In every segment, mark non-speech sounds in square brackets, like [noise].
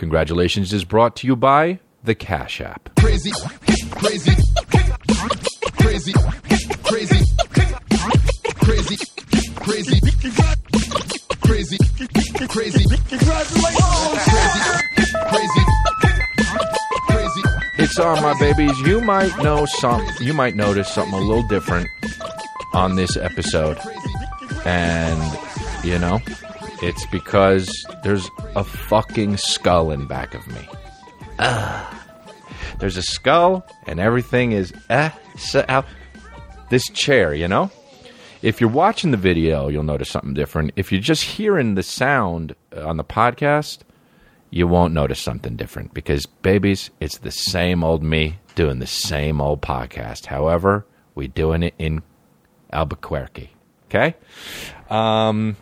Congratulations is brought to you by the Cash App. crazy, crazy, crazy, crazy, crazy, crazy, crazy, crazy, crazy, crazy. It's on my babies. You might know some. You might notice something a little different on this episode, and you know, it's because there's a fucking skull in back of me. There's a skull, and everything is eh. So, out. This chair, you know. If you're watching the video, you'll notice something different. If you're just hearing the sound uh, on the podcast, you won't notice something different because, babies, it's the same old me doing the same old podcast. However, we're doing it in Albuquerque. Okay? Um,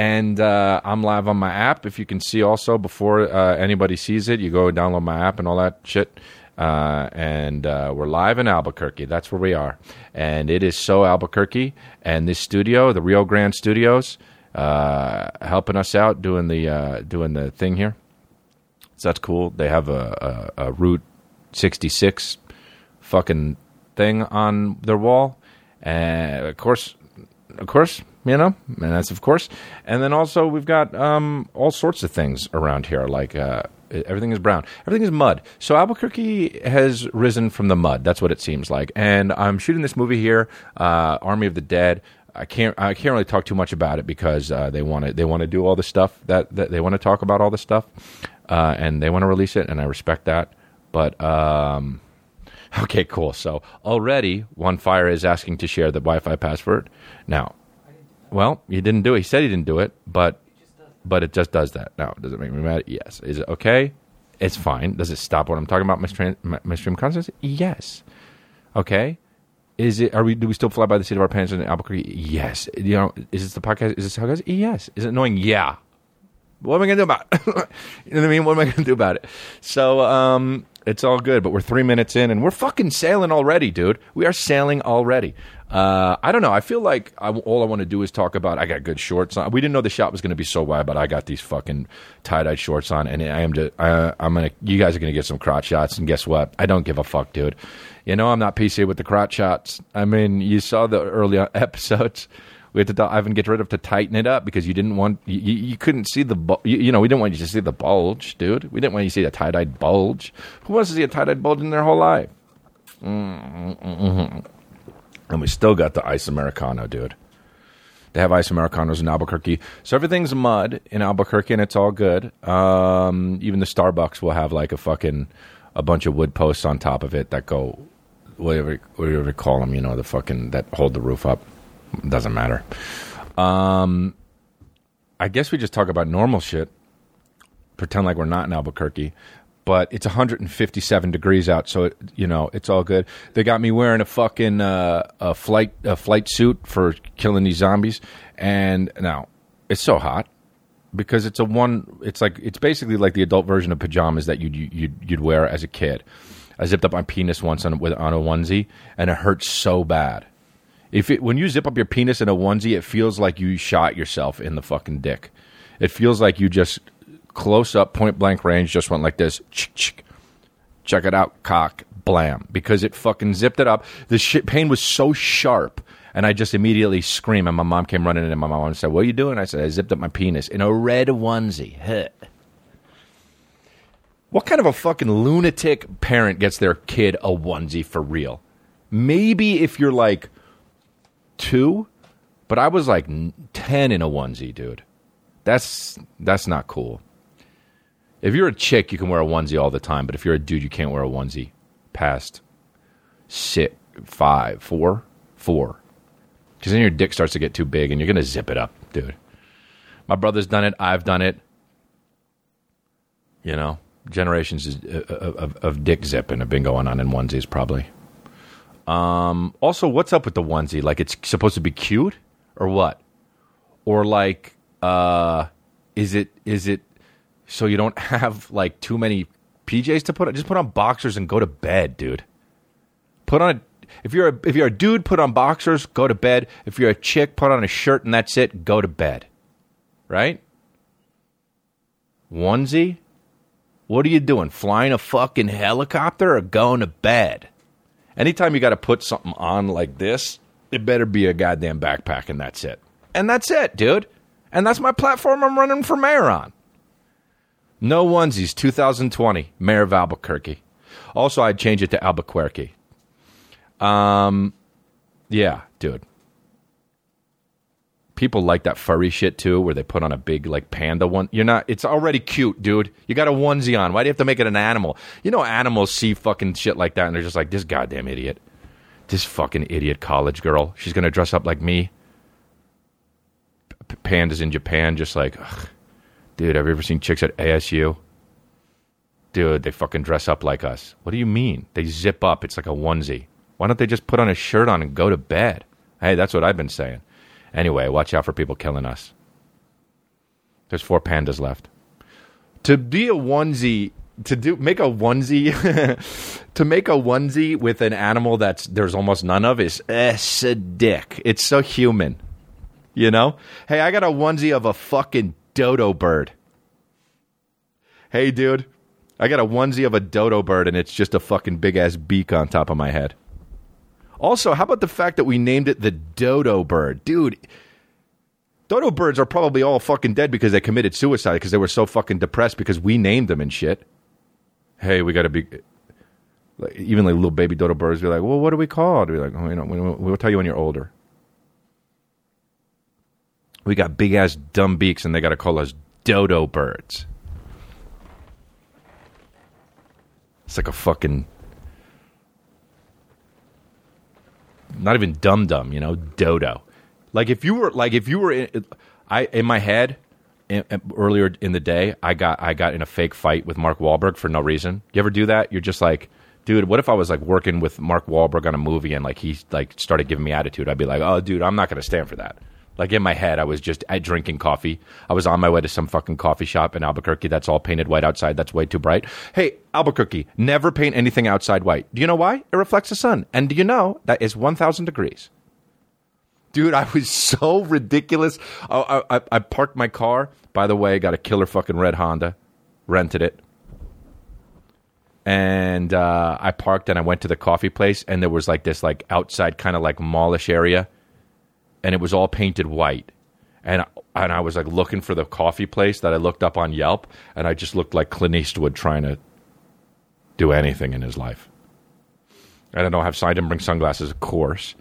and uh, I'm live on my app. If you can see also before uh, anybody sees it, you go download my app and all that shit. Uh, and uh, we're live in Albuquerque. That's where we are. And it is so Albuquerque. And this studio, the Rio Grande Studios, uh, helping us out doing the uh, doing the thing here. So that's cool. They have a, a, a Route 66 fucking thing on their wall. And of course, of course, you know, and that's of course. And then also we've got um, all sorts of things around here, like uh, everything is brown, everything is mud. So Albuquerque has risen from the mud. That's what it seems like. And I'm shooting this movie here, uh, Army of the Dead. I can't I can't really talk too much about it because uh, they want to they want to do all the stuff that, that they want to talk about all the stuff, uh, and they want to release it, and I respect that. But um, [laughs] okay, cool. So already, One Fire is asking to share the Wi-Fi password. Now, well, he didn't do it. He said he didn't do it, but but it just does that. Now, does it make me mad? Yes. Is it okay? It's fine. Does it stop what I'm talking about? My stream, my? Yes. Okay. Is it? Are we? Do we still fly by the seat of our pants in Albuquerque? Yes. You know, is this the podcast? Is this how it goes? Yes. Is it annoying? Yeah. What am I gonna do about it? [laughs] you know what I mean? What am I gonna do about it? So, um, it's all good. But we're three minutes in, and we're fucking sailing already, dude. We are sailing already. Uh, I don't know. I feel like I, all I want to do is talk about. I got good shorts on. We didn't know the shot was going to be so wide, but I got these fucking tie dye shorts on, and I am. I, I'm gonna. You guys are gonna get some crotch shots, and guess what? I don't give a fuck, dude. You know I'm not PC with the crotch shots. I mean, you saw the early [laughs] episodes. We had to tell Ivan get rid of to tighten it up because you didn't want you, you couldn't see the bu- you, you know we didn't want you to see the bulge, dude. We didn't want you to see a tie dyed bulge. Who wants to see a tie dyed bulge in their whole life? Mm-hmm. And we still got the ice americano, dude. They have ice americanos in Albuquerque, so everything's mud in Albuquerque, and it's all good. Um, even the Starbucks will have like a fucking a bunch of wood posts on top of it that go whatever whatever you call them, you know, the fucking that hold the roof up. Doesn't matter. Um, I guess we just talk about normal shit. Pretend like we're not in Albuquerque, but it's 157 degrees out, so it, you know it's all good. They got me wearing a fucking uh, a flight a flight suit for killing these zombies, and now it's so hot because it's a one. It's like it's basically like the adult version of pajamas that you'd you'd, you'd wear as a kid. I zipped up my penis once on with on a onesie, and it hurts so bad. If it, when you zip up your penis in a onesie, it feels like you shot yourself in the fucking dick. It feels like you just close up, point blank range, just went like this. Check it out, cock, blam, because it fucking zipped it up. The shit pain was so sharp, and I just immediately screamed. And my mom came running in, and my mom said, "What are you doing?" I said, "I zipped up my penis in a red onesie." Huh. [laughs] What kind of a fucking lunatic parent gets their kid a onesie for real? Maybe if you're like two, but I was like ten in a onesie, dude. That's that's not cool. If you're a chick, you can wear a onesie all the time, but if you're a dude, you can't wear a onesie past six, five, four, four, because then your dick starts to get too big, and you're gonna zip it up, dude. My brother's done it. I've done it. You know, generations of, of, of dick zipping have been going on in onesies, probably. Um, also, what's up with the onesie? Like, it's supposed to be cute, or what? Or like, uh, is it is it so you don't [laughs] have like too many PJs to put on? Just put on boxers and go to bed, dude. Put on a if you're a if you're a dude, put on boxers, go to bed. If you're a chick, put on a shirt and that's it, go to bed. Right? Onesie? What are you doing? Flying a fucking helicopter or going to bed? Anytime you got to put something on like this, it better be a goddamn backpack, and that's it. And that's it, dude. And that's my platform I'm running for mayor on. No onesies, 2020, Mayor of Albuquerque. Also, I'd change it to Albuquerque. Um, yeah, dude. People like that furry shit too, where they put on a big like panda one. You're not. It's already cute, dude. You got a onesie on. Why do you have to make it an animal? You know, animals see fucking shit like that, and they're just like, this goddamn idiot, this fucking idiot college girl. She's gonna dress up like me. P- pandas in Japan, just like, ugh. Dude. Have you ever seen chicks at ASU? Dude, they fucking dress up like us. What do you mean? They zip up. It's like a onesie. Why don't they just put on a shirt on and go to bed? Hey, that's what I've been saying. Anyway, watch out for people killing us. There's four pandas left. To be a onesie, to do make a onesie, [laughs] to make a onesie with an animal that's there's almost none of is eh, dick. It's so human, you know. Hey, I got a onesie of a fucking dodo bird. Hey, dude, I got a onesie of a dodo bird, and it's just a fucking big ass beak on top of my head. Also, how about the fact that we named it the dodo bird? Dude, dodo birds are probably all fucking dead because they committed suicide because they were so fucking depressed because we named them and shit. Hey, we got to be. Like, even like little baby dodo birds be like, well, what do we call it? Like, oh, you know, we'll tell you when you're older. We got big ass dumb beaks, and they got to call us dodo birds. It's like a fucking not even dum dum, you know, dodo. Like if you were like if you were in, I in my head in, earlier in the day, I got I got in a fake fight with Mark Wahlberg for no reason. You ever do that? You're just like, dude, what if I was like working with Mark Wahlberg on a movie and like he like started giving me attitude? I'd be like, oh, dude, I'm not to stand for that. Like in my head, I was just at drinking coffee. I was on my way to some fucking coffee shop in Albuquerque that's all painted white outside. That's way too bright. Hey, Albuquerque, never paint anything outside white. Do you know why? It reflects the sun. And do you know that is 1,000 degrees? Dude, I was [laughs] so ridiculous. I, I, I parked my car. By the way, got a killer fucking red Honda. Rented it. And uh, I parked and I went to the coffee place, and there was like this like outside kind of like mallish area and it was all painted white. And and I was like looking for the coffee place that I looked up on Yelp, and I just looked like Clint Eastwood trying to do anything in his life. I don't know. Have signed him bring sunglasses, of course.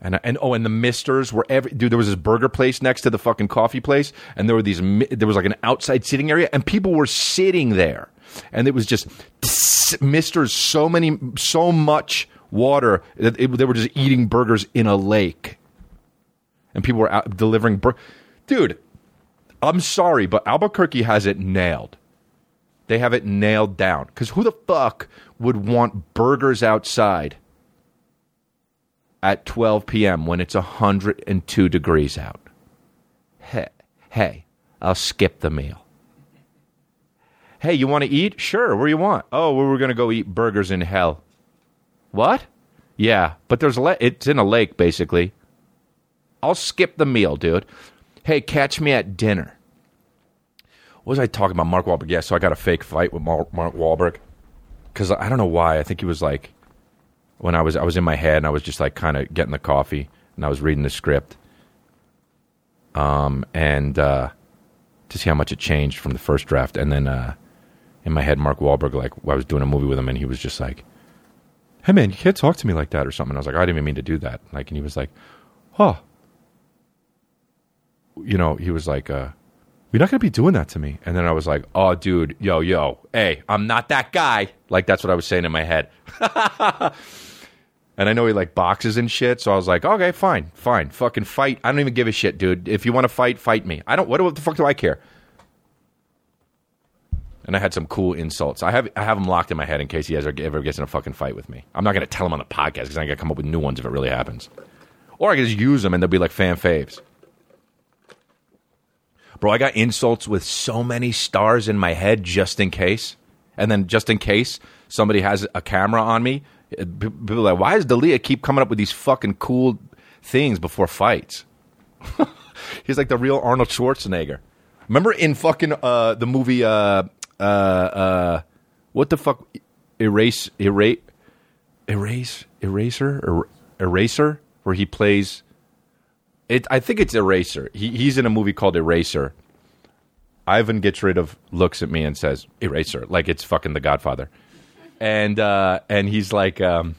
And and oh, and the Misters were every dude. There was this burger place next to the fucking coffee place, and there were these. There was like an outside sitting area, and people were sitting there, and it was just [tsk] Misters. So many, so much water that it, they were just eating burgers in a lake and people were out delivering. Bur- Dude, I'm sorry, but Albuquerque has it nailed. They have it nailed down. Because who the fuck would want burgers outside at 12 p.m. when it's 102 degrees out? Hey, hey, I'll skip the meal. Hey, you want to eat? Sure. Where you want? Oh, well, we're going to go eat burgers in hell. What? Yeah, but there's a le- it's in a lake basically. I'll skip the meal, dude. Hey, catch me at dinner. What was I talking about? Mark Wahlberg. Yeah, so I got a fake fight with Mark, Wahlberg because I don't know why. I think he was like when I was I was in my head and I was just like kind of getting the coffee and I was reading the script. Um, and uh, to see how much it changed from the first draft, and then uh, in my head, Mark Wahlberg, like I was doing a movie with him, and he was just like, "Hey man, you can't talk to me like that" or something. And I was like, "I didn't even mean to do that." Like, and he was like, "Oh, you know, he was like, uh, you're not going to be doing that to me. And then I was like, oh, dude, yo, yo, hey, I'm not that guy. Like, that's what I was saying in my head. [laughs] and I know he like boxes and shit. So I was like, okay, fine, fine. Fucking fight. I don't even give a shit, dude. If you want to fight, fight me. I don't, what, what the fuck do I care? And I had some cool insults. I have I have them locked in my head in case he ever, ever gets in a fucking fight with me. I'm not going to tell him on the podcast because I got to come up with new ones if it really happens. Or I can just use them and they'll be like fan faves. Bro, I got insults with so many stars in my head just in case. And then just in case somebody has a camera on me, people like, why does D'Elia keep coming up with these fucking cool things before fights? [laughs] He's like the real Arnold Schwarzenegger. Remember in fucking uh, the movie uh, uh, uh, what the fuck? Erase, erase, erase, eraser, er, eraser, where he plays. It. I think it's Eraser. He, he's in a movie called Eraser. Ivan gets rid of, looks at me and says, "Eraser," like it's fucking The Godfather, and uh, and he's like, um,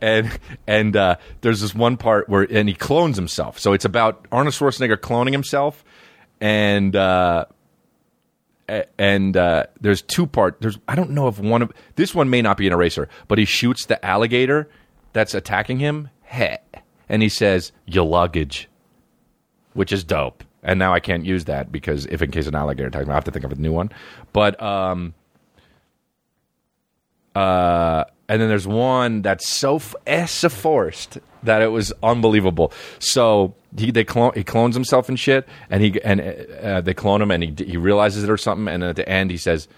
and and uh, there's this one part where and he clones himself. So it's about Arnold Schwarzenegger cloning himself, and uh, and uh, there's two part. There's I don't know if one of this one may not be an eraser, but he shoots the alligator that's attacking him. Heh. And he says, "Your luggage," which is dope. And now I can't use that because if in case an alligator attacks me, I have to think of a new one. But um, uh, and then there's one that's so f- eh, forced that it was unbelievable. So he they clone he clones himself and shit, and he and uh, they clone him, and he he realizes it or something, and then at the end he says.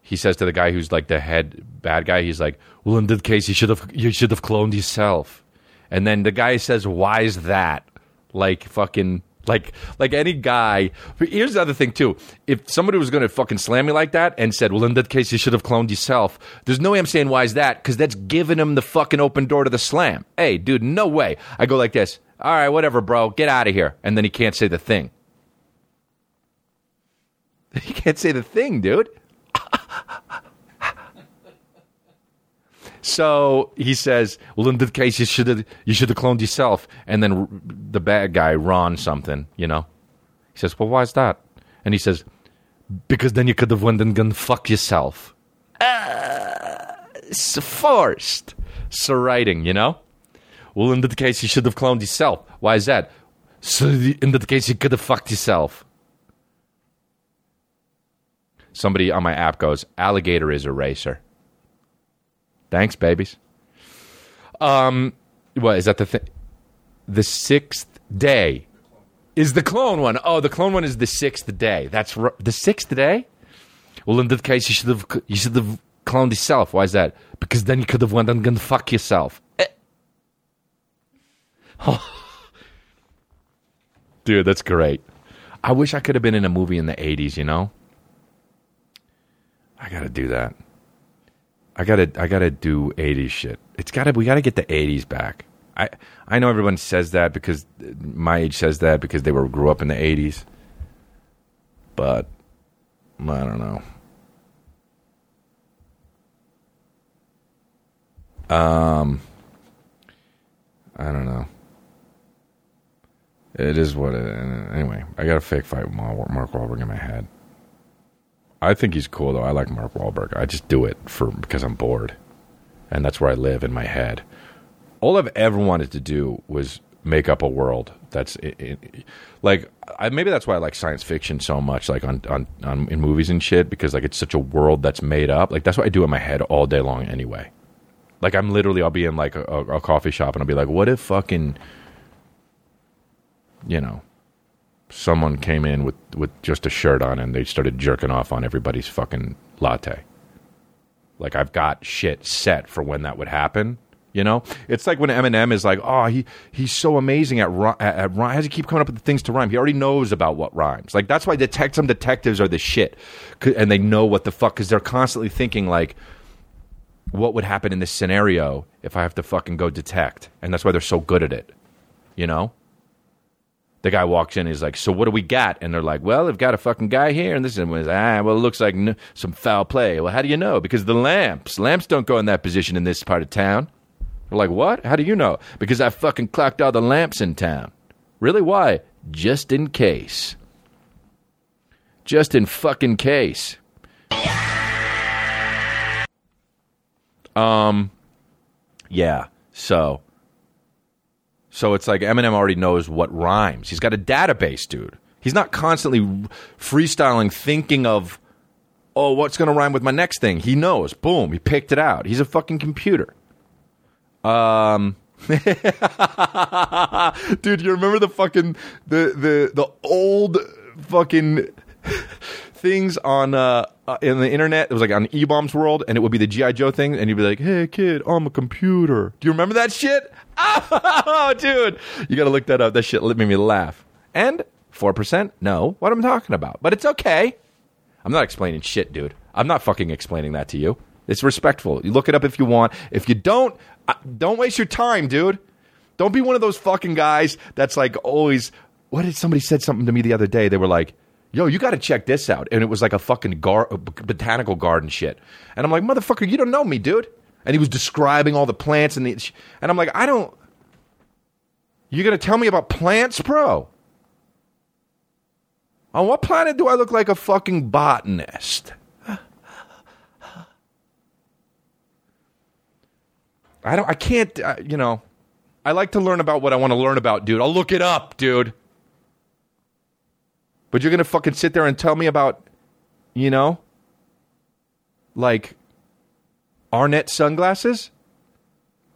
He says to the guy who's like the head bad guy, he's like, "Well, in that case, you should have you should have cloned yourself." And then the guy says, "Why is that?" Like fucking like like any guy. Here's the other thing too. If somebody was going to fucking slam me like that and said, "Well, in that case, you should have cloned yourself," there's no way I'm saying why is that because that's giving him the fucking open door to the slam. Hey, dude, no way. I go like this. All right, whatever, bro. Get out of here. And then he can't say the thing. [laughs] He can't say the thing, dude. [laughs] So he says, "Well, in that case, you should have you should have cloned yourself." And then the bad guy, Ron, something, you know, he says, "Well, why is that?" And he says, "Because then you could have went and gone fuck yourself." Uh, it's forced. So writing, you know. Well, in that case, you should have cloned yourself. Why is that? So in that case, you could have fucked yourself. Somebody on my app goes, "Alligator is eraser." Thanks, babies. Um, what is that? The thing? The sixth day is the clone one. Oh, the clone one is the sixth day. That's r- the sixth day. Well, in that case, you should have you should have cloned yourself. Why is that? Because then you could have went and gone fuck yourself. Eh. [laughs] Dude, that's great. I wish I could have been in a movie in the '80s. You know, I got to do that. I gotta I gotta do '80s shit. It's gotta we gotta get the '80s back. I I know everyone says that because my age says that because they were grew up in the '80s, but I don't know. Um, I don't know. It is what it. Anyway, I got a fake fight with Mark Wahlberg in my head. I think he's cool though. I like Mark Wahlberg. I just do it for because I'm bored, and that's where I live in my head. All I've ever wanted to do was make up a world that's i i like I, maybe that's why I like science fiction so much, like on, on on in movies and shit, because like it's such a world that's made up. Like that's what I do in my head all day long anyway. Like I'm literally, I'll be in like a, a, a coffee shop and I'll be like, what if fucking, you know, someone came in with, with just a shirt on and they started jerking off on everybody's fucking latte. Like I've got shit set for when that would happen. You know, it's like when Eminem is like, "Oh, he he's so amazing at at, at rhyme. How does he keep coming up with the things to rhyme? He already knows about what rhymes. Like that's why detect some detectives are the shit, and they know what the fuck because they're constantly thinking like, what would happen in this scenario if I have to fucking go detect, and that's why they're so good at it. You know, the guy walks in, he's like, "So what do we got?" And they're like, "Well, they've got a fucking guy here." And this is ah, well, it looks like n- some foul play. Well, how do you know? Because the lamps, lamps don't go in that position in this part of town. They're like, "What? How do you know?" Because I fucking clocked all the lamps in town. Really? Why? Just in case. Just in fucking case. Um, yeah. So, so it's like Eminem already knows what rhymes. He's got a database, dude. He's not constantly freestyling, thinking of, oh, what's going to rhyme with my next thing. He knows. Boom. He picked it out. He's a fucking computer. Um, [laughs] dude, you remember the fucking the the the old fucking things on uh, uh in the internet? It was like on E Bombs World, and it would be the GI Joe thing, and you'd be like, "Hey, kid, I'm a computer." Do you remember that shit? [laughs] Oh, dude, you got to look that up. That shit made me laugh. And four percent? No, what I'm talking about, but it's okay. I'm not explaining shit, dude. I'm not fucking explaining that to you. It's respectful. You look it up if you want. If you don't, uh, don't waste your time, dude. Don't be one of those fucking guys that's like always. What did somebody said something to me the other day? They were like, "Yo, you got to check this out," and it was like a fucking gar- botanical garden shit. And I'm like, "Motherfucker, you don't know me, dude." And he was describing all the plants and the, and I'm like, "I don't." You're gonna tell me about plants, bro? On what planet do I look like a fucking botanist? I don't. I can't. Uh, you know. I like to learn about what I want to learn about, dude. I'll look it up, dude. But you're gonna fucking sit there and tell me about, you know, like Arnette sunglasses.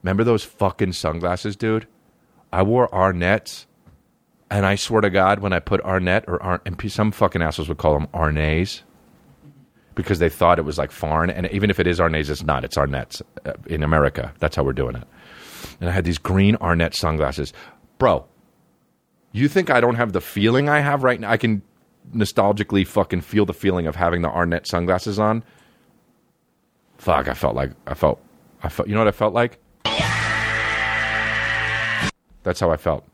Remember those fucking sunglasses, dude? I wore Arnette's, and I swear to God, when I put Arnette or Ar- and some fucking assholes would call them Arnays because they thought it was like foreign. And even if it is Arnays, it's not. It's Arnette's uh, in America. That's how we're doing it. And I had these green Arnette sunglasses, bro. You think I don't have the feeling I have right now? I can nostalgically fucking feel the feeling of having the Arnette sunglasses on. Fuck, I felt like I felt I felt you know what I felt like? That's how I felt.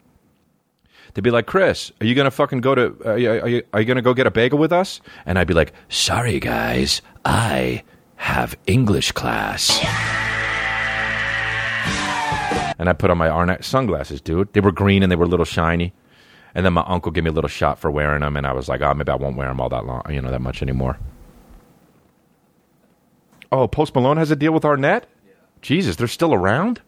They'd be like, Chris, are you gonna fucking go to? Are you, are you, are you gonna go get a bagel with us? And I'd be like, Sorry, guys, I have English class. And I put on my Arnette sunglasses, dude. They were green and they were a little shiny. And then my uncle gave me a little shot for wearing them, and I was like, oh, maybe I won't wear them all that long, you know, that much anymore. Oh, Post Malone has a deal with Arnette? Jesus, they're still around?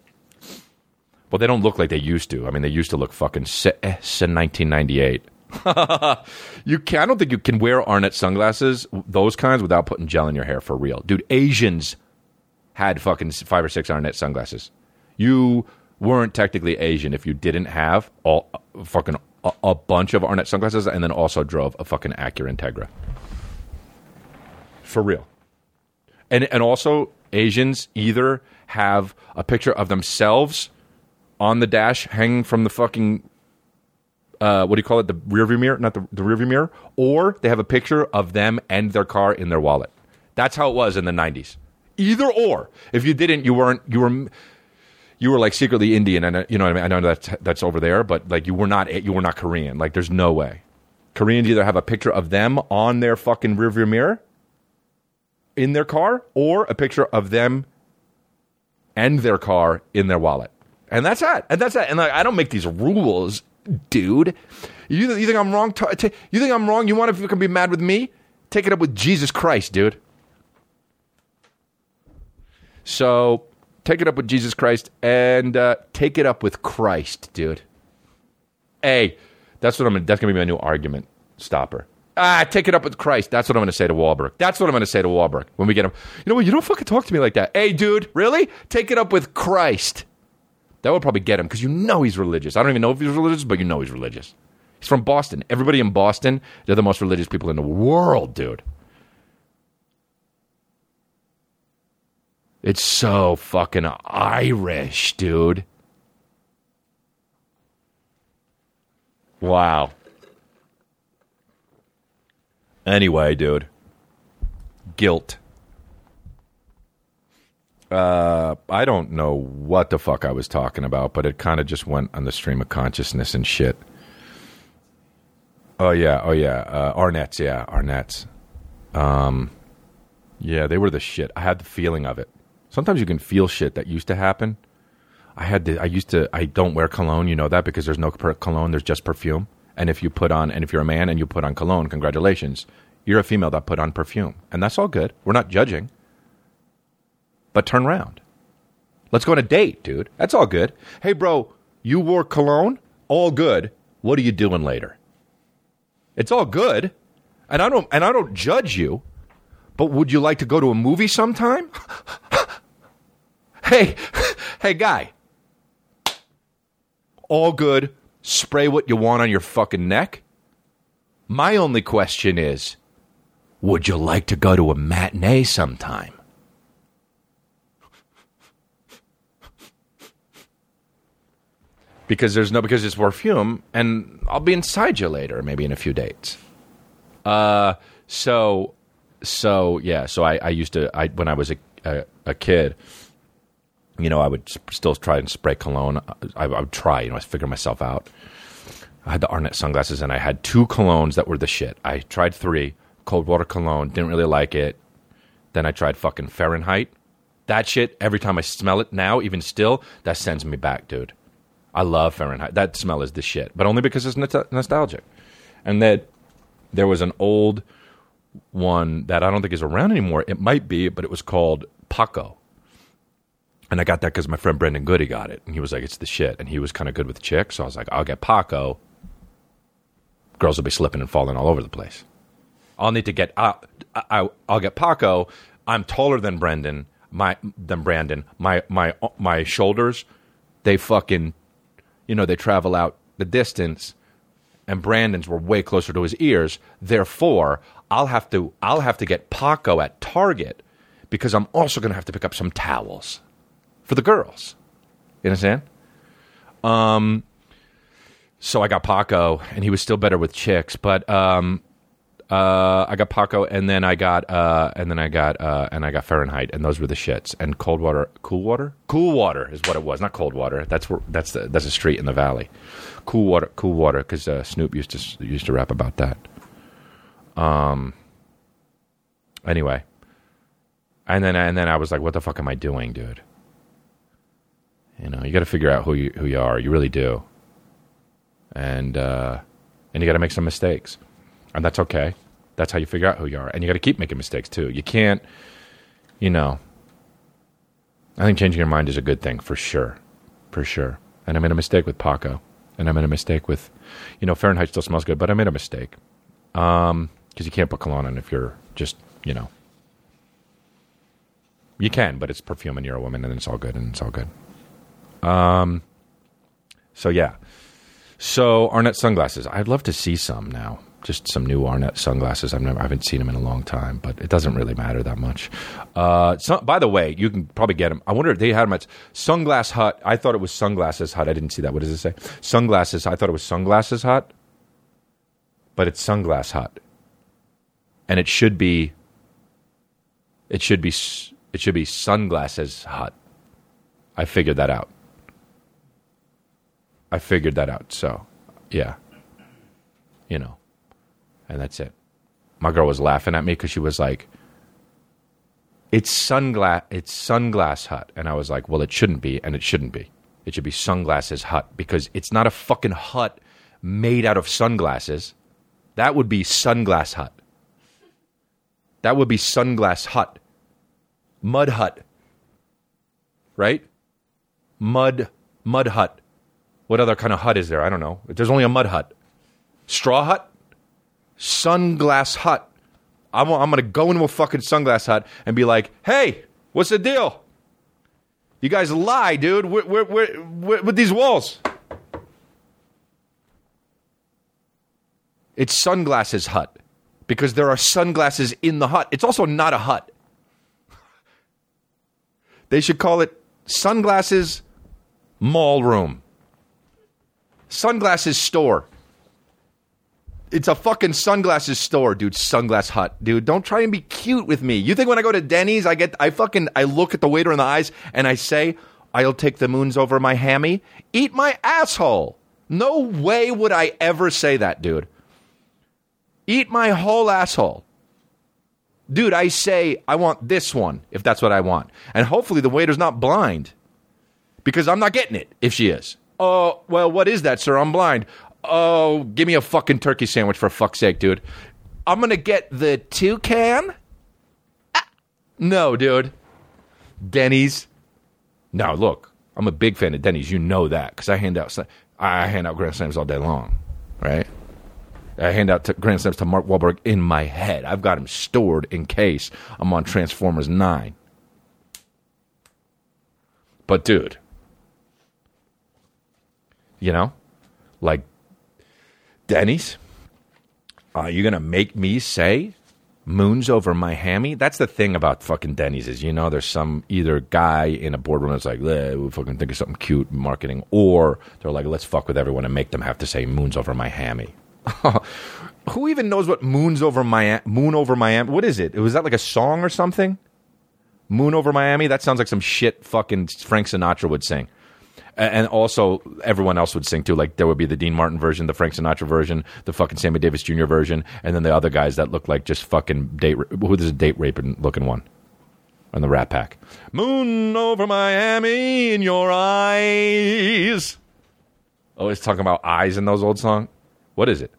Well, they don't look like they used to. I mean, they used to look fucking sick eh, in 1998. [laughs] you can, I don't think you can wear Arnette sunglasses, those kinds, without putting gel in your hair for real. Dude, Asians had fucking five or six Arnette sunglasses. You weren't technically Asian if you didn't have all uh, fucking a, a bunch of Arnette sunglasses and then also drove a fucking Acura Integra. For real. And and also Asians either have a picture of themselves on the dash hanging from the fucking uh, what do you call it? The rear view mirror, not the, the rear view mirror, or they have a picture of them and their car in their wallet. That's how it was in the '90s. Either or. If you didn't, you weren't. You were. You were like secretly Indian, and uh, you know what I mean. I know that's that's over there, but like you were not. You were not Korean. Like there's no way. Koreans either have a picture of them on their fucking rear view mirror in their car, or a picture of them and their car in their wallet. And that's that. And that's that. And like, I don't make these rules, dude. You, you think I'm wrong? T- t- you think I'm wrong? You want to be mad with me? Take it up with Jesus Christ, dude. So take it up with Jesus Christ and uh, take it up with Christ, dude. Hey, that's what I'm. Gonna, that's gonna be my new argument stopper. Ah, take it up with Christ. That's what I'm to say to Wahlberg. That's what I'm to say to Wahlberg when we get him. You know what? You don't fucking talk to me like that. Hey, dude, really? Take it up with Christ. That would probably get him because you know he's religious. I don't even know if he's religious, but you know he's religious. He's from Boston. Everybody in Boston, they're the most religious people in the world, dude. It's so fucking Irish, dude. Wow. Anyway, dude. Guilt. Uh, I don't know what the fuck I was talking about, but it kind of just went on the stream of consciousness and shit. Oh yeah, oh yeah, uh, Arnette's, yeah, Arnette's. Um, yeah, they were the shit. I had the feeling of it. Sometimes you can feel shit that used to happen. I had to. I used to. I don't wear cologne. You know that because there's no cologne. There's just perfume. And if you put on, and if you're a man and you put on cologne, congratulations, you're a female that put on perfume, and that's all good. We're not judging. But turn around. Let's go on a date, dude. That's all good. Hey, bro, you wore cologne. All good. What are you doing later? It's all good, and I don't. And I don't judge you. But would you like to go to a movie sometime? [laughs] hey, [laughs] hey, guy. All good. Spray what you want on your fucking neck. My only question is would you like to go to a matinee sometime? Because there's no, because it's perfume, and I'll be inside you later, maybe in a few dates. Uh, so so yeah, so I, I used to I when I was a, a, a kid, you know, I would still try and spray cologne. I, I would try, you know, I figure myself out. I had the Arnette sunglasses, and I had two colognes that were the shit. I tried three cold water cologne, didn't really like it. Then I tried fucking Fahrenheit. That shit, every time I smell it now, even still, that sends me back, dude. I love Fahrenheit. That smell is the shit, but only because it's nostal- nostalgic. And that there was an old one that I don't think is around anymore. It might be, but it was called Paco. And I got that because my friend Brendan Goody got it. And he was like, it's the shit. And he was kind of good with chicks. So I was like, I'll get Paco. Girls will be slipping and falling all over the place. I'll need to get, uh, I, I'll get Paco. I'm taller than Brendan, my, than Brandon. My, my, my shoulders, they fucking, you know, they travel out the distance and Brandon's were way closer to his ears. Therefore, I'll have to I'll have to get Paco at Target because I'm also going to have to pick up some towels for the girls. You understand? Um, so I got Paco, and he was still better with chicks, but um, uh, I got Paco, and then I got uh, and then I got uh, and I got Fahrenheit, and those were the shits. And cold water, cool water, cool water is what it was, not cold water. That's where that's the that's a street in the valley. Cool water, cool water, because uh, Snoop used to used to rap about that. Um. Anyway, and then and then I was like, "What the fuck am I doing, dude?" You know, you got to figure out who you who you are. You really do, and uh, and you got to make some mistakes, and that's okay. That's how you figure out who you are, and you got to keep making mistakes too. You can't, you know. I think changing your mind is a good thing for sure, for sure. And I made a mistake with Paco, and I made a mistake with, you know, Fahrenheit still smells good, but I made a mistake because you can't put cologne on if you're just, you know. You can, but it's perfume, and you're a woman, and it's all good, and it's all good. Um. So yeah. So Arnette sunglasses. I'd love to see some now. Just some new Arnette sunglasses. I've never, I haven't seen them in a long time, but it doesn't really matter that much. Uh, by the way, you can probably get them. I wonder if they had them at Sunglass Hut. I thought it was Sunglasses Hut. I didn't see that. What does it say? Sunglasses. I thought it was Sunglasses Hut, but it's Sunglass Hut, and it should be. It should be. It should be Sunglasses Hut. I figured that out. I figured that out. So, yeah. You know. And that's it. My girl was laughing at me because she was like, it's sunglass it's sunglass hut. And I was like, well, it shouldn't be, and it shouldn't be. It should be sunglasses hut because it's not a fucking hut made out of sunglasses. That would be sunglass hut. That would be sunglass hut. Mud hut. Right? Mud mud hut. What other kind of hut is there? I don't know. There's only a mud hut. Straw hut? Sunglass hut. I'm, I'm going to go into a fucking sunglass hut and be like, hey, what's the deal? You guys lie, dude. We're, we're, we're, we're, with these walls. It's sunglasses hut because there are sunglasses in the hut. It's also not a hut. They should call it sunglasses mall room. Sunglasses store. It's a fucking sunglasses store, dude. Sunglass hut, dude. Don't try and be cute with me. You think when I go to Denny's, I get, I fucking, I look at the waiter in the eyes and I say, I'll take the moons over my hammy? Eat my asshole. No way would I ever say that, dude. Eat my whole asshole. Dude, I say, I want this one, if that's what I want. And hopefully the waiter's not blind because I'm not getting it if she is. Oh, well, what is that, sir? I'm blind. Oh, give me a fucking turkey sandwich for fuck's sake, dude. I'm going to get the toucan? Ah, No, dude. Denny's. No, look, I'm a big fan of Denny's. You know that because I hand out I hand out grand slams all day long, right? I hand out grand slams to Mark Wahlberg in my head. I've got him stored in case I'm on Transformers Nine. But dude, you know, like Denny's, are you gonna make me say moons over my hammy? That's the thing about fucking Denny's is you know there's some either guy in a boardroom that's like, we fucking think of something cute marketing, or they're like, let's fuck with everyone and make them have to say moons over my hammy. [laughs] Who even knows what moons over Miami? Moon over Miami. What is it? Was that like a song or something? Moon over Miami. That sounds like some shit. Fucking Frank Sinatra would sing, and also everyone else would sing too. Like there would be the Dean Martin version, the Frank Sinatra version, the fucking Sammy Davis Jr. version, and then the other guys that look like just fucking date. Who is a date raping looking one? On the Rat Pack. Moon over Miami in your eyes. Oh, Always talking about eyes in those old songs. What is it?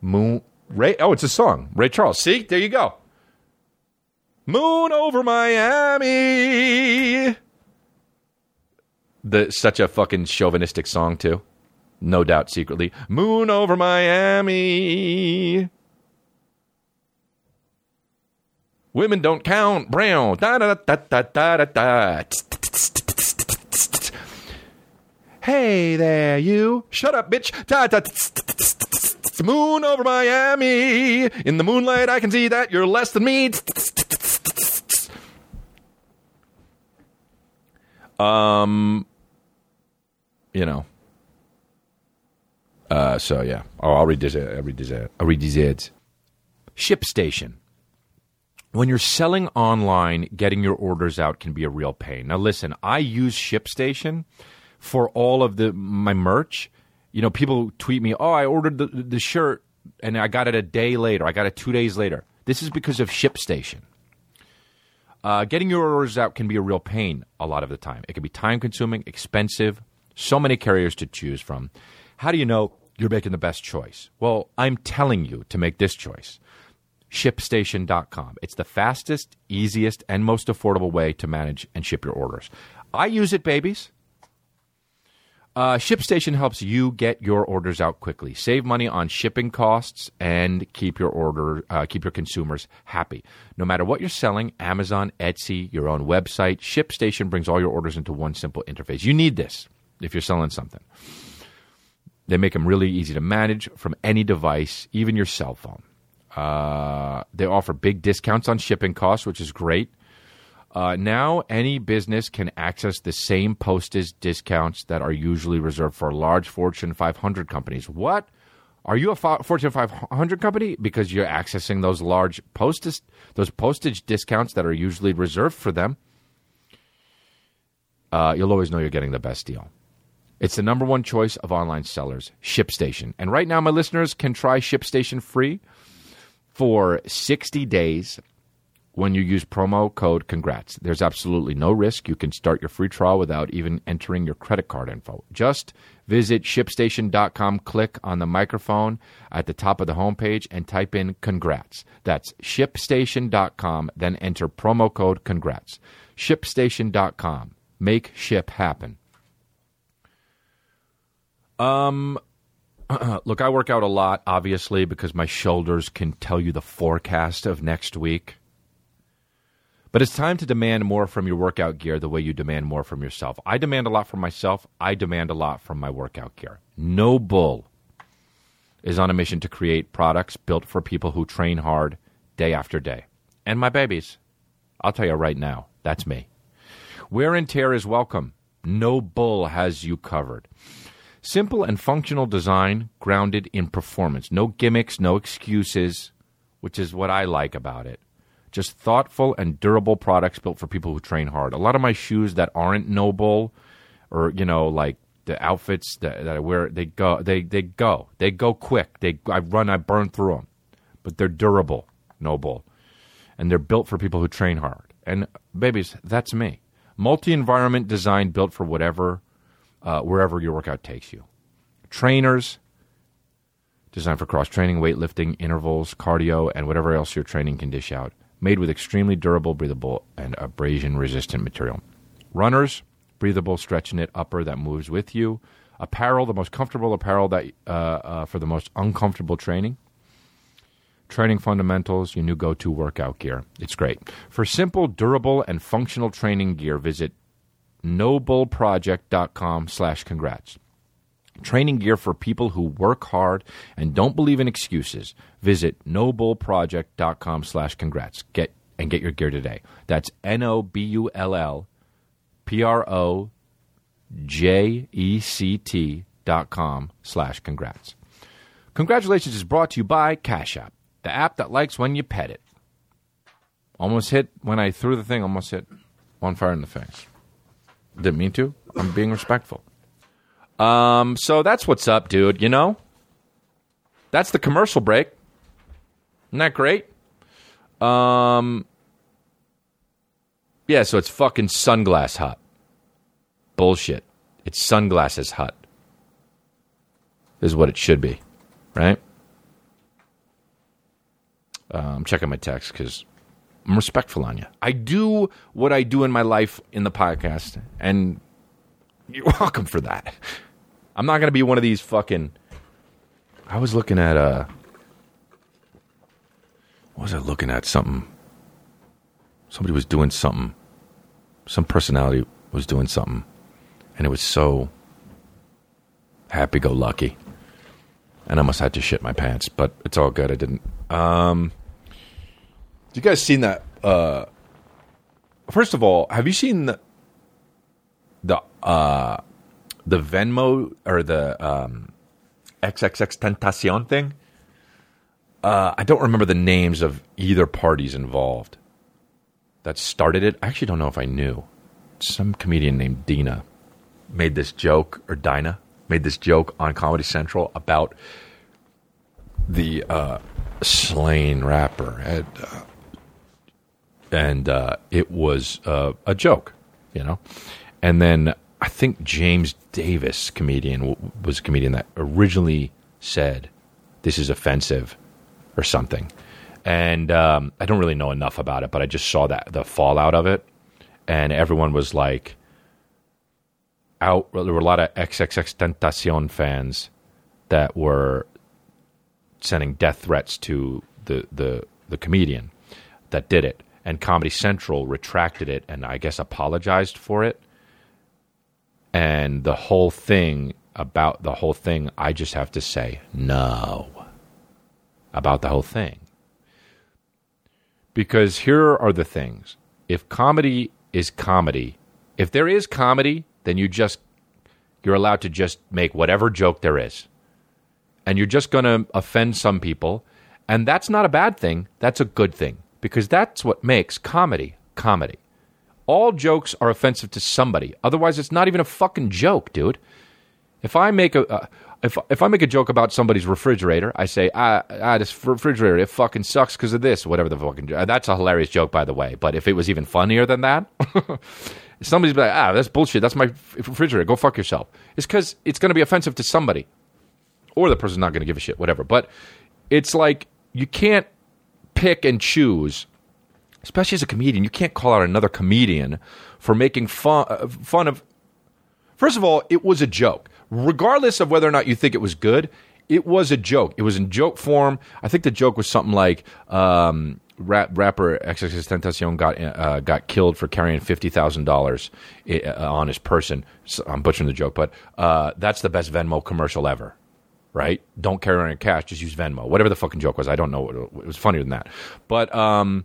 Moon Ray. Oh, it's a song. Ray Charles. See, there you go. Moon over Miami. The such a fucking chauvinistic song too. No doubt, secretly. Moon over Miami. Women don't count. Brown. Da da da da da da da. Hey there, you. Shut up, bitch. Da da. Moon over Miami. In the moonlight, I can see that you're less than me. Um, you know. Uh, so yeah. Oh, I'll read this. I'll read this. I'll read these ads. ShipStation. When you're selling online, getting your orders out can be a real pain. Now, listen, I use ShipStation for all of the my merch. You know, people tweet me, "Oh, I ordered the the shirt and I got it a day later. I got it two days later." This is because of ShipStation. Uh, getting your orders out can be a real pain a lot of the time. It can be time consuming, expensive, so many carriers to choose from. How do you know you're making the best choice? Well, I'm telling you to make this choice. ShipStation.com. It's the fastest, easiest, and most affordable way to manage and ship your orders. I use it, babies. Uh, ShipStation helps you get your orders out quickly, save money on shipping costs, and keep your order, uh, keep your consumers happy. No matter what you're selling, Amazon, Etsy, your own website, ShipStation brings all your orders into one simple interface. You need this if you're selling something. They make them really easy to manage from any device, even your cell phone. Uh, they offer big discounts on shipping costs, which is great. Uh, now, any business can access the same postage discounts that are usually reserved for large Fortune 500 companies. What? Are you a Fo- Fortune 500 company because you're accessing those large postage those postage discounts that are usually reserved for them? Uh, you'll always know you're getting the best deal. It's the number one choice of online sellers, ShipStation. And right now, my listeners can try ShipStation free for 60 days when you use promo code congrats. There's absolutely no risk. You can start your free trial without even entering your credit card info. Just visit shipstation.com click on the microphone at the top of the homepage and type in congrats. That's shipstation.com then enter promo code congrats. shipstation.com make ship happen um [clears throat] look, I work out a lot, obviously, because my shoulders can tell you the forecast of next week. But it's time to demand more from your workout gear the way you demand more from yourself. I demand a lot from myself. I demand a lot from my workout gear. No Bull is on a mission to create products built for people who train hard day after day. And my babies, I'll tell you right now, that's me. Wear and tear is welcome. No Bull has you covered. Simple and functional design grounded in performance. No gimmicks, no excuses, which is what I like about it. Just thoughtful and durable products built for people who train hard. A lot of my shoes that aren't No Bull or, you know, like the outfits that, that I wear, they go, they, they go, they go quick. They, I run, I burn through them, but they're durable, No Bull, and they're built for people who train hard. And babies, that's me. Multi-environment design built for whatever uh, wherever your workout takes you. Trainers, designed for cross training, weightlifting, intervals, cardio, and whatever else your training can dish out. Made with extremely durable, breathable, and abrasion resistant material. Runners, breathable, stretch knit upper that moves with you. Apparel, the most comfortable apparel that uh, uh, for the most uncomfortable training. Training fundamentals, your new go to workout gear. It's great. For simple, durable, and functional training gear, visit nobullproject.com slash congrats. Training gear for people who work hard and don't believe in excuses. Visit nobullproject.com slash congrats. Get and get your gear today. That's N O B U L L P R O J E C T dot com slash congrats. Congratulations is brought to you by Cash App, the app that likes when you pet it. Almost hit when I threw the thing. Almost hit one fire in the face. Didn't mean to. I'm being respectful. Um, so that's what's up, dude. You know, that's the commercial break. Isn't that great? Um, yeah. So it's fucking sunglass hut. Bullshit. It's sunglasses hut. Is what it should be, right? Uh, I'm checking my text because I'm respectful on you. I do what I do in my life in the podcast, and you're welcome for that. I'm not going to be one of these fucking. I was looking at uh was I looking at? Something. Somebody was doing something. Some personality was doing something, and it was so happy-go-lucky, and I must have to shit my pants. But it's all good. I didn't. Um, you guys seen that? Uh, first of all, have you seen the the uh, the Venmo or the um, XXX Tentacion thing? Uh, I don't remember the names of either parties involved that started it. I actually don't know if I knew. Some comedian named Dina made this joke, or Dina made this joke on Comedy Central about the uh, slain rapper. And, uh, and uh, it was uh, a joke, you know. And then I think James Davis, comedian, was a comedian that originally said this is offensive or something. And um, I don't really know enough about it, but I just saw that the fallout of it, and everyone was like, out. There were a lot of XXX Tentacion fans that were sending death threats to the the the comedian that did it, and Comedy Central retracted it and I guess apologized for it. And the whole thing about the whole thing, I just have to say no about the whole thing. Because here are the things. If comedy is comedy, if there is comedy, then you just you're allowed to just make whatever joke there is. And you're just going to offend some people, and that's not a bad thing. That's a good thing because that's what makes comedy comedy. All jokes are offensive to somebody. Otherwise, it's not even a fucking joke, dude. If I make a uh, if if I make a joke about somebody's refrigerator, I say ah ah this refrigerator it fucking sucks because of this whatever the fucking that's a hilarious joke by the way. But if it was even funnier than that, [laughs] somebody's like ah that's bullshit. That's my refrigerator. Go fuck yourself. It's because it's going to be offensive to somebody, or the person's not going to give a shit. Whatever. But it's like you can't pick and choose especially as a comedian, you can't call out another comedian for making fun uh, fun of. First of all, it was a joke. Regardless of whether or not you think it was good, it was a joke. It was in joke form. I think the joke was something like um, rap, rapper XXXTentacion got uh, got killed for carrying fifty thousand dollars uh, on his person. So I'm butchering the joke, but uh, that's the best Venmo commercial ever. Right? Don't carry around your cash. Just use Venmo. Whatever the fucking joke was, I don't know. It was funnier than that. But um,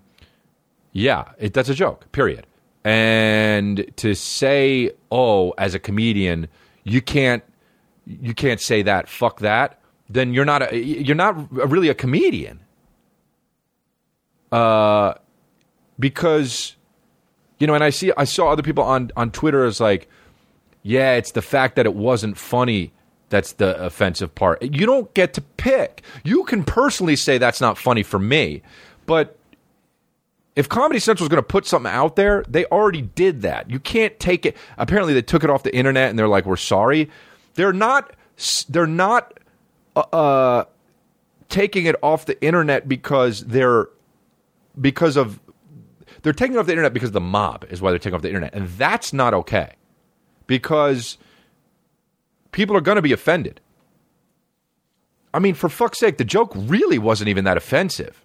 yeah, it, that's a joke. Period. And to say, oh, as a comedian, you can't you can't say that. Fuck that. Then you're not a, you're not really a comedian. Uh, because you know, and I see I saw other people on on Twitter as like, yeah, it's the fact that it wasn't funny that's the offensive part. You don't get to pick. You can personally say that's not funny for me, but if Comedy Central is going to put something out there, they already did that. You can't take it. Apparently, they took it off the internet and they're like, "We're sorry." They're not. They're not uh, uh, taking it off the internet because they're because of they're taking it off the internet because the mob is why they're taking off the internet, and that's not okay because people are going to be offended. I mean, for fuck's sake, the joke really wasn't even that offensive.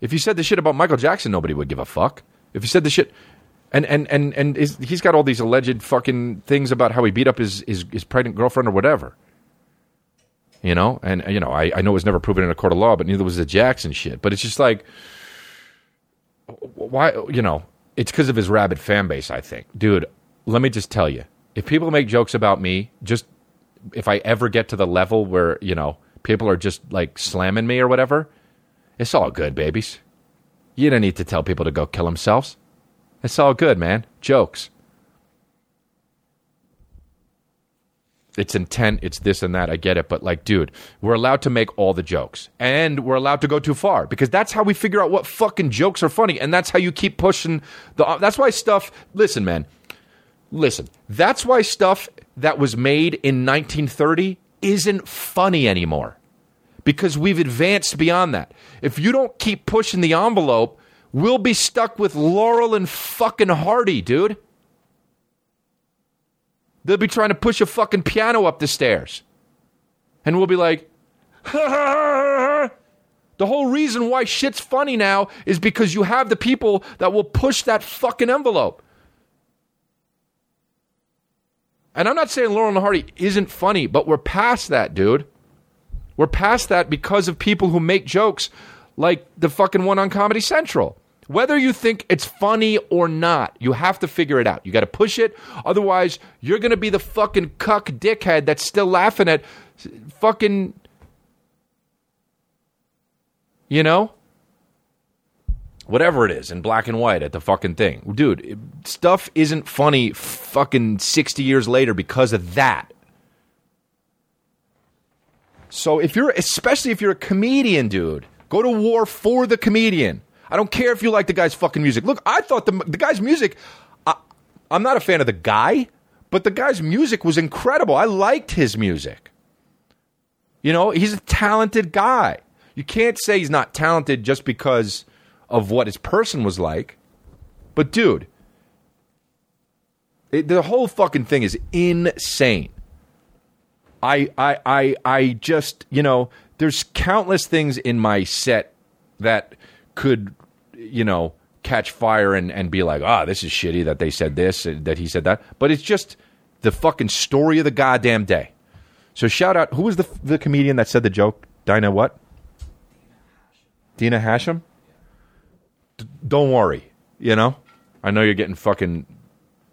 If you said the shit about Michael Jackson, nobody would give a fuck. If you said the shit, and and and and he's got all these alleged fucking things about how he beat up his his, his pregnant girlfriend or whatever. You know, and you know, I, I know it was never proven in a court of law, but neither was the Jackson shit. But it's just like, why? You know, it's because of his rabid fan base. I think, dude. Let me just tell you, if people make jokes about me, just if I ever get to the level where, you know, people are just like slamming me or whatever, it's all good, babies. You don't need to tell people to go kill themselves. It's all good, man. Jokes. It's intent, it's this and that. I get it. But, like, dude, we're allowed to make all the jokes. And we're allowed to go too far because that's how we figure out what fucking jokes are funny. And that's how you keep pushing the. That's why stuff. Listen, man. Listen. That's why stuff that was made in 1930 isn't funny anymore because we've advanced beyond that. If you don't keep pushing the envelope, we'll be stuck with Laurel and fucking Hardy, dude. They'll be trying to push a fucking piano up the stairs. And we'll be like, [laughs] the whole reason why shit's funny now is because you have the people that will push that fucking envelope. And I'm not saying Laurel and Hardy isn't funny, but we're past that, dude. We're past that because of people who make jokes like the fucking one on Comedy Central. Whether you think it's funny or not, you have to figure it out. You got to push it. Otherwise, you're going to be the fucking cuck dickhead that's still laughing at fucking. You know? Whatever it is in black and white at the fucking thing. Dude, stuff isn't funny fucking 60 years later because of that. So if you're, especially if you're a comedian, dude, go to war for the comedian. I don't care if you like the guy's fucking music. Look, I thought the the guy's music. I, I'm not a fan of the guy, but the guy's music was incredible. I liked his music. You know, he's a talented guy. You can't say he's not talented just because of what his person was like. But dude, it, the whole fucking thing is insane. I, I, I, I just, you know, there's countless things in my set that could, you know, catch fire and, and be like, ah, this is shitty that they said this, uh, that he said that. But it's just the fucking story of the goddamn day. So shout out, who was the, the comedian that said the joke? Dina what? Dina Hashem? Don't worry, you know? I know you're getting fucking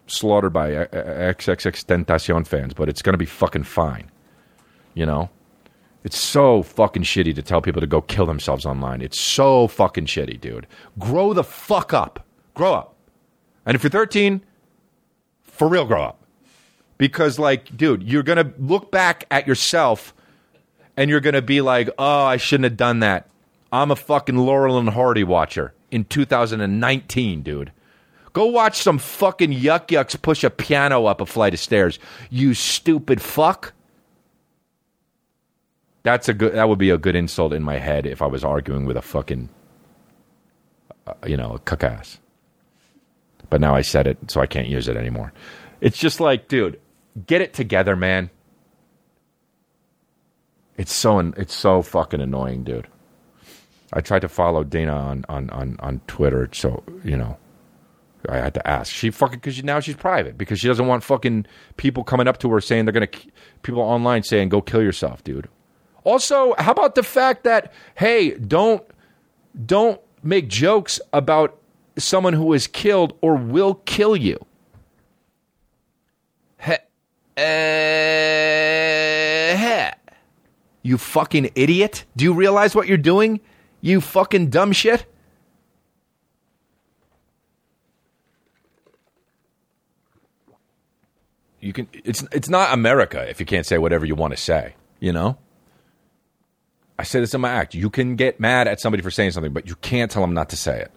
slaughtered by XXX Tentacion fans, but it's going to be fucking fine. You know? It's so fucking shitty to tell people to go kill themselves online. It's so fucking shitty, dude. Grow the fuck up. Grow up. And if you're 13, for real, grow up. Because, like, dude, you're going to look back at yourself and you're going to be like, oh, I shouldn't have done that. I'm a fucking Laurel and Hardy watcher in 2019, dude. Go watch some fucking yuck yucks push a piano up a flight of stairs. You stupid fuck. That's a good. That would be a good insult in my head if I was arguing with a fucking, uh, you know, a cuck ass. But now I said it, so I can't use it anymore. It's just like, dude, get it together, man. It's so it's so fucking annoying, dude. I tried to follow Dana on on on, on Twitter, so you know, I had to ask. She fucking because now she's private because she doesn't want fucking people coming up to her saying they're gonna people online saying go kill yourself, dude. Also, how about the fact that hey, don't don't make jokes about someone who is killed or will kill you. Uh. You fucking idiot. Do you realize what you're doing? You fucking dumb shit. You can it's it's not America if you can't say whatever you want to say, you know? I say this in my act. You can get mad at somebody for saying something, but you can't tell them not to say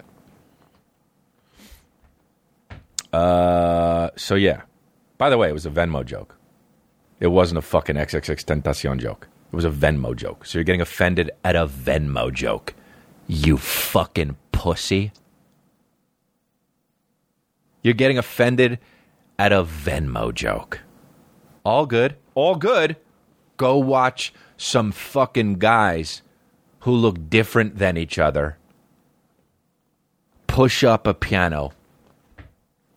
it. Uh, so yeah. By the way, it was a Venmo joke. It wasn't a fucking XXX Tentacion joke. It was a Venmo joke. So you're getting offended at a Venmo joke. You fucking pussy. You're getting offended at a Venmo joke. All good. All good. Go watch some fucking guys who look different than each other push up a piano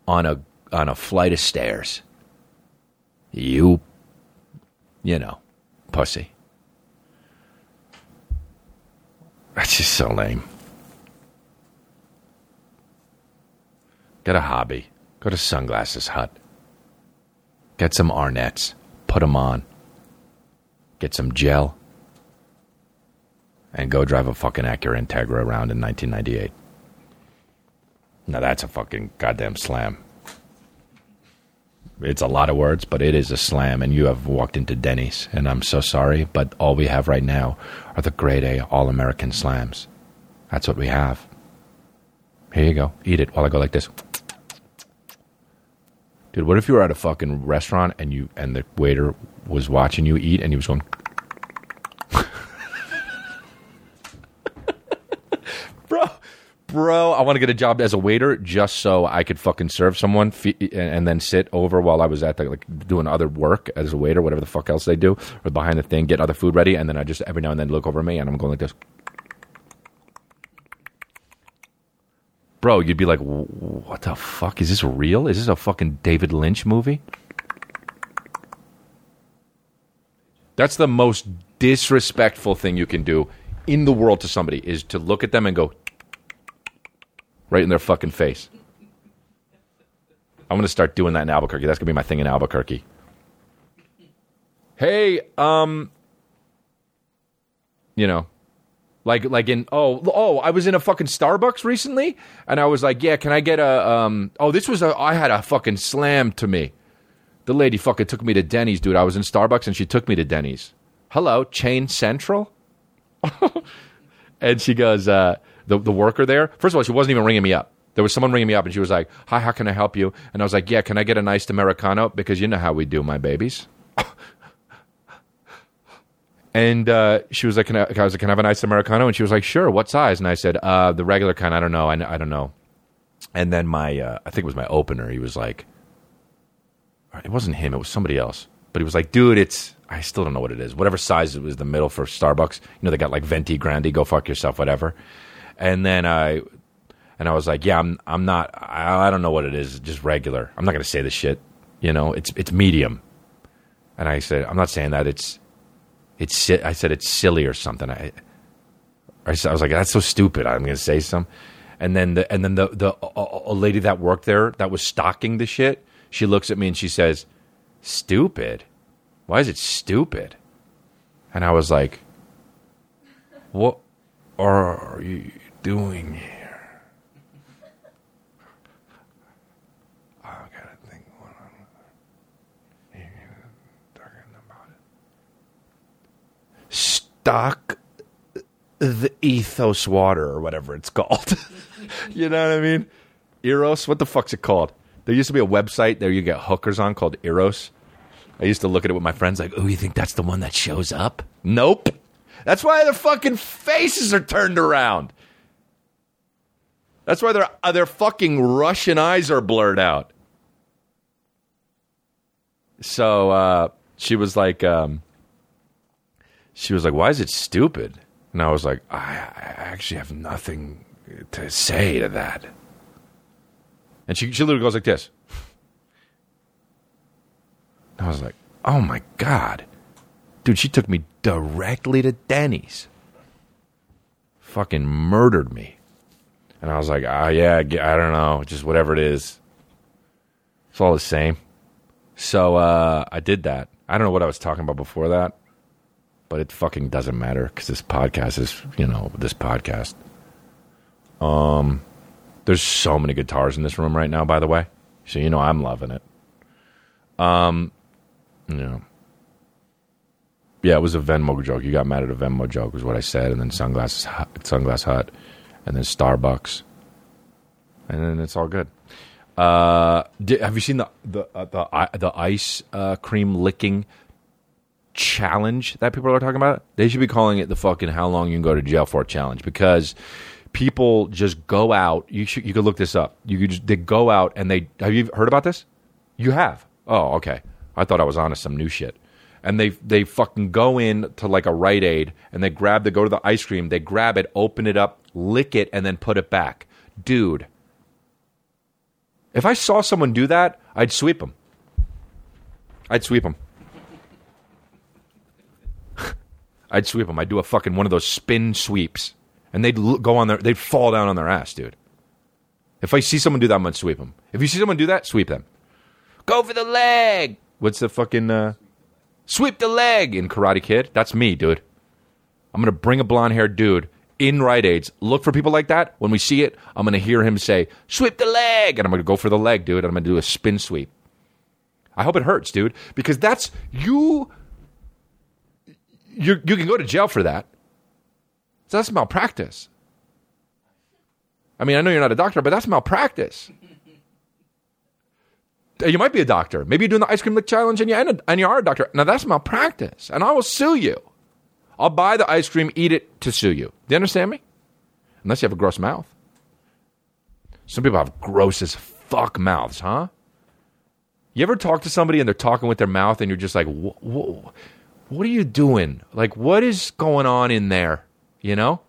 on a on a flight of stairs. You you know, pussy. That's just so lame. Get a hobby. Go to Sunglasses Hut. Get some Arnette's. Put them on. get some gel, and go drive a fucking Acura Integra around in 1998. Now that's a fucking goddamn slam. It's a lot of words, but it is a slam, and you have walked into Denny's, and I'm so sorry, but all we have right now are the grade A All American slams. That's what we have. Here you go. Eat it while I go like this. Dude, what if you were at a fucking restaurant and you and the waiter was watching you eat and he was going Bro, bro, I want to get a job as a waiter just so I could fucking serve someone and then sit over while I was at the, like doing other work as a waiter, whatever the fuck else they do, or behind the thing, get other food ready, and then I just every now and then look over at me and I'm going like this. Bro, you'd be like, what the fuck? Is this real? Is this a fucking David Lynch movie? That's the most disrespectful thing you can do in the world to somebody is to look at them and go right in their fucking face. I'm going to start doing that in Albuquerque. That's going to be my thing in Albuquerque. Hey, um you know, like like in oh oh I was in a fucking Starbucks recently and I was like, "Yeah, can I get a um oh this was a I had a fucking slam to me." The lady fucking took me to Denny's, dude. I was in Starbucks and she took me to Denny's. Hello, Chain Central? [laughs] and she goes, uh, the, the worker there, first of all, she wasn't even ringing me up. There was someone ringing me up and she was like, Hi, how can I help you? And I was like, Yeah, can I get a nice Americano? Because you know how we do, my babies. and uh, she was like, can I, I was like, Can I have a nice Americano? And she was like, Sure, what size? And I said, uh, The regular kind. I don't know. I, I don't know. And then my, uh, I think it was my opener. He was like, it wasn't him, it was somebody else. But he was like, dude, it's I still don't know what it is. Whatever size it was the middle for Starbucks. You know, they got like venti grande, go fuck yourself, whatever. And then I and I was like, yeah, I'm I'm not I, I don't know what it is, just regular. I'm not gonna say this shit. You know, it's it's medium. And I said, I'm not saying that it's it's I said it's silly or something. I, I was like, that's so stupid. I'm gonna say some. And then the and then the the a, a lady that worked there that was stocking the shit, she looks at me and she says, "Stupid? Why is it stupid?" And I was like, "What are you doing here?" [laughs] I gotta think what I'm talking about it. Stock the ethos water or whatever it's [laughs] called. [laughs] you know what I mean? Eros, what the fuck's it called? There used to be a website there you get hookers on called Eros. I used to look at it with my friends like, "Oh, you think that's the one that shows up?" Nope. That's why their fucking faces are turned around. That's why their uh, their fucking Russian eyes are blurred out. So uh, she was like, um, she was like, "Why is it stupid?" And I was like, I, I actually have nothing to say to that. And she, she literally goes like this. I was like, oh my God. Dude, she took me directly to Denny's. Fucking murdered me. And I was like, ah, yeah, I don't know. Just whatever it is. It's all the same. So uh, I did that. I don't know what I was talking about before that but it fucking doesn't matter because this podcast is, you know, this podcast. Um, there's so many guitars in this room right now, by the way, so you know I'm loving it. Um, you know, yeah, it was a Venmo joke. You got mad at a Venmo joke, was what I said, and then sunglasses, sunglass hut, and then Starbucks, and then it's all good. Uh, di have you seen the the uh, the i- the ice uh, cream licking challenge that people are talking about? They should be calling it the fucking how long you can go to jail for challenge because people just go out. You should you could look this up. You could just they go out and they have you heard about this? You have. Oh, okay. I thought I was on to some new shit. And they they fucking go in to like a Rite Aid and they grab they go to the ice cream, they grab it, open it up, lick it, and then put it back. Dude. If I saw someone do that, I'd sweep them. I'd sweep them. [laughs] I'd sweep them. I'd do a fucking one of those spin sweeps, and they'd go on their, they'd fall down on their ass, dude. If I see someone do that, I'm gonna sweep them. If you see someone do that, sweep them. Go for the leg. What's the fucking uh, Sweep the leg in Karate Kid. That's me, dude. I'm gonna bring a blonde haired dude in Rite Aids. Look for people like that. When we see it, I'm gonna hear him say, "Sweep the leg," and I'm gonna go for the leg, dude. And I'm gonna do a spin sweep. I hope it hurts, dude, because that's you. You you can go to jail for that. So that's malpractice. I mean, I know you're not a doctor, but that's malpractice. You might be a doctor. Maybe you're doing the ice cream lick challenge and you, a, and you are a doctor. Now that's malpractice, and I will sue you. I'll buy the ice cream, eat it to sue you. Do you understand me? Unless you have a gross mouth. Some people have gross as fuck mouths, huh? You ever talk to somebody and they're talking with their mouth and you're just like, "Wha- wha- what are you doing? Like, what is going on in there? You know?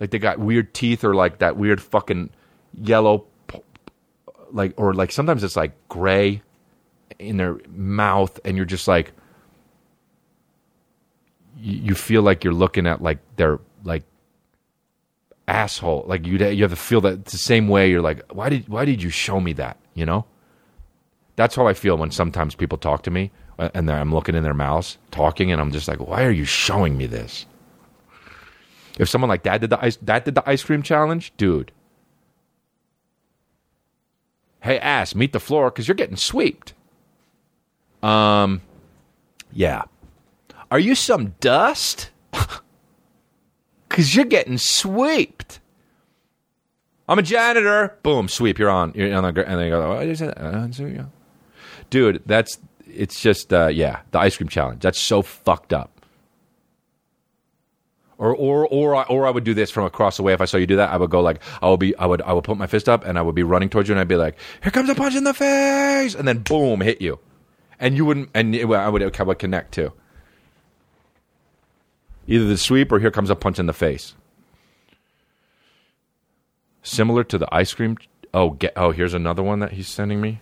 Like they got weird teeth or like that weird fucking yellow, like, or like sometimes it's like gray in their mouth and you're just like, you, feel like you're looking at like their, like, asshole. Like you, you have to feel that the same way. You're like, why did, why did you show me that? You know? That's how I feel when sometimes people talk to me uh, and I'm looking in their mouths talking and I'm just like, why are you showing me this? If someone like that did the ice, that did the ice cream challenge, dude. Hey, ass, meet the floor because you're getting sweeped. Um, yeah. Are you some dust? [laughs] Because you're getting sweeped. I'm a janitor. Boom, sweep. You're on. You're on the, and they go, oh? Uh, dude. That's it's just uh, yeah, the ice cream challenge. That's so fucked up. Or or or I, or I would do this from across the way. If I saw you do that, I would go like I would be I would I would put my fist up and I would be running towards you and I'd be like, "Here comes a punch in the face!" and then boom, hit you, and you wouldn't and it, I would I would connect too. Either the sweep or here comes a punch in the face. Similar to the ice cream. Oh, get, oh, here's another one that he's sending me.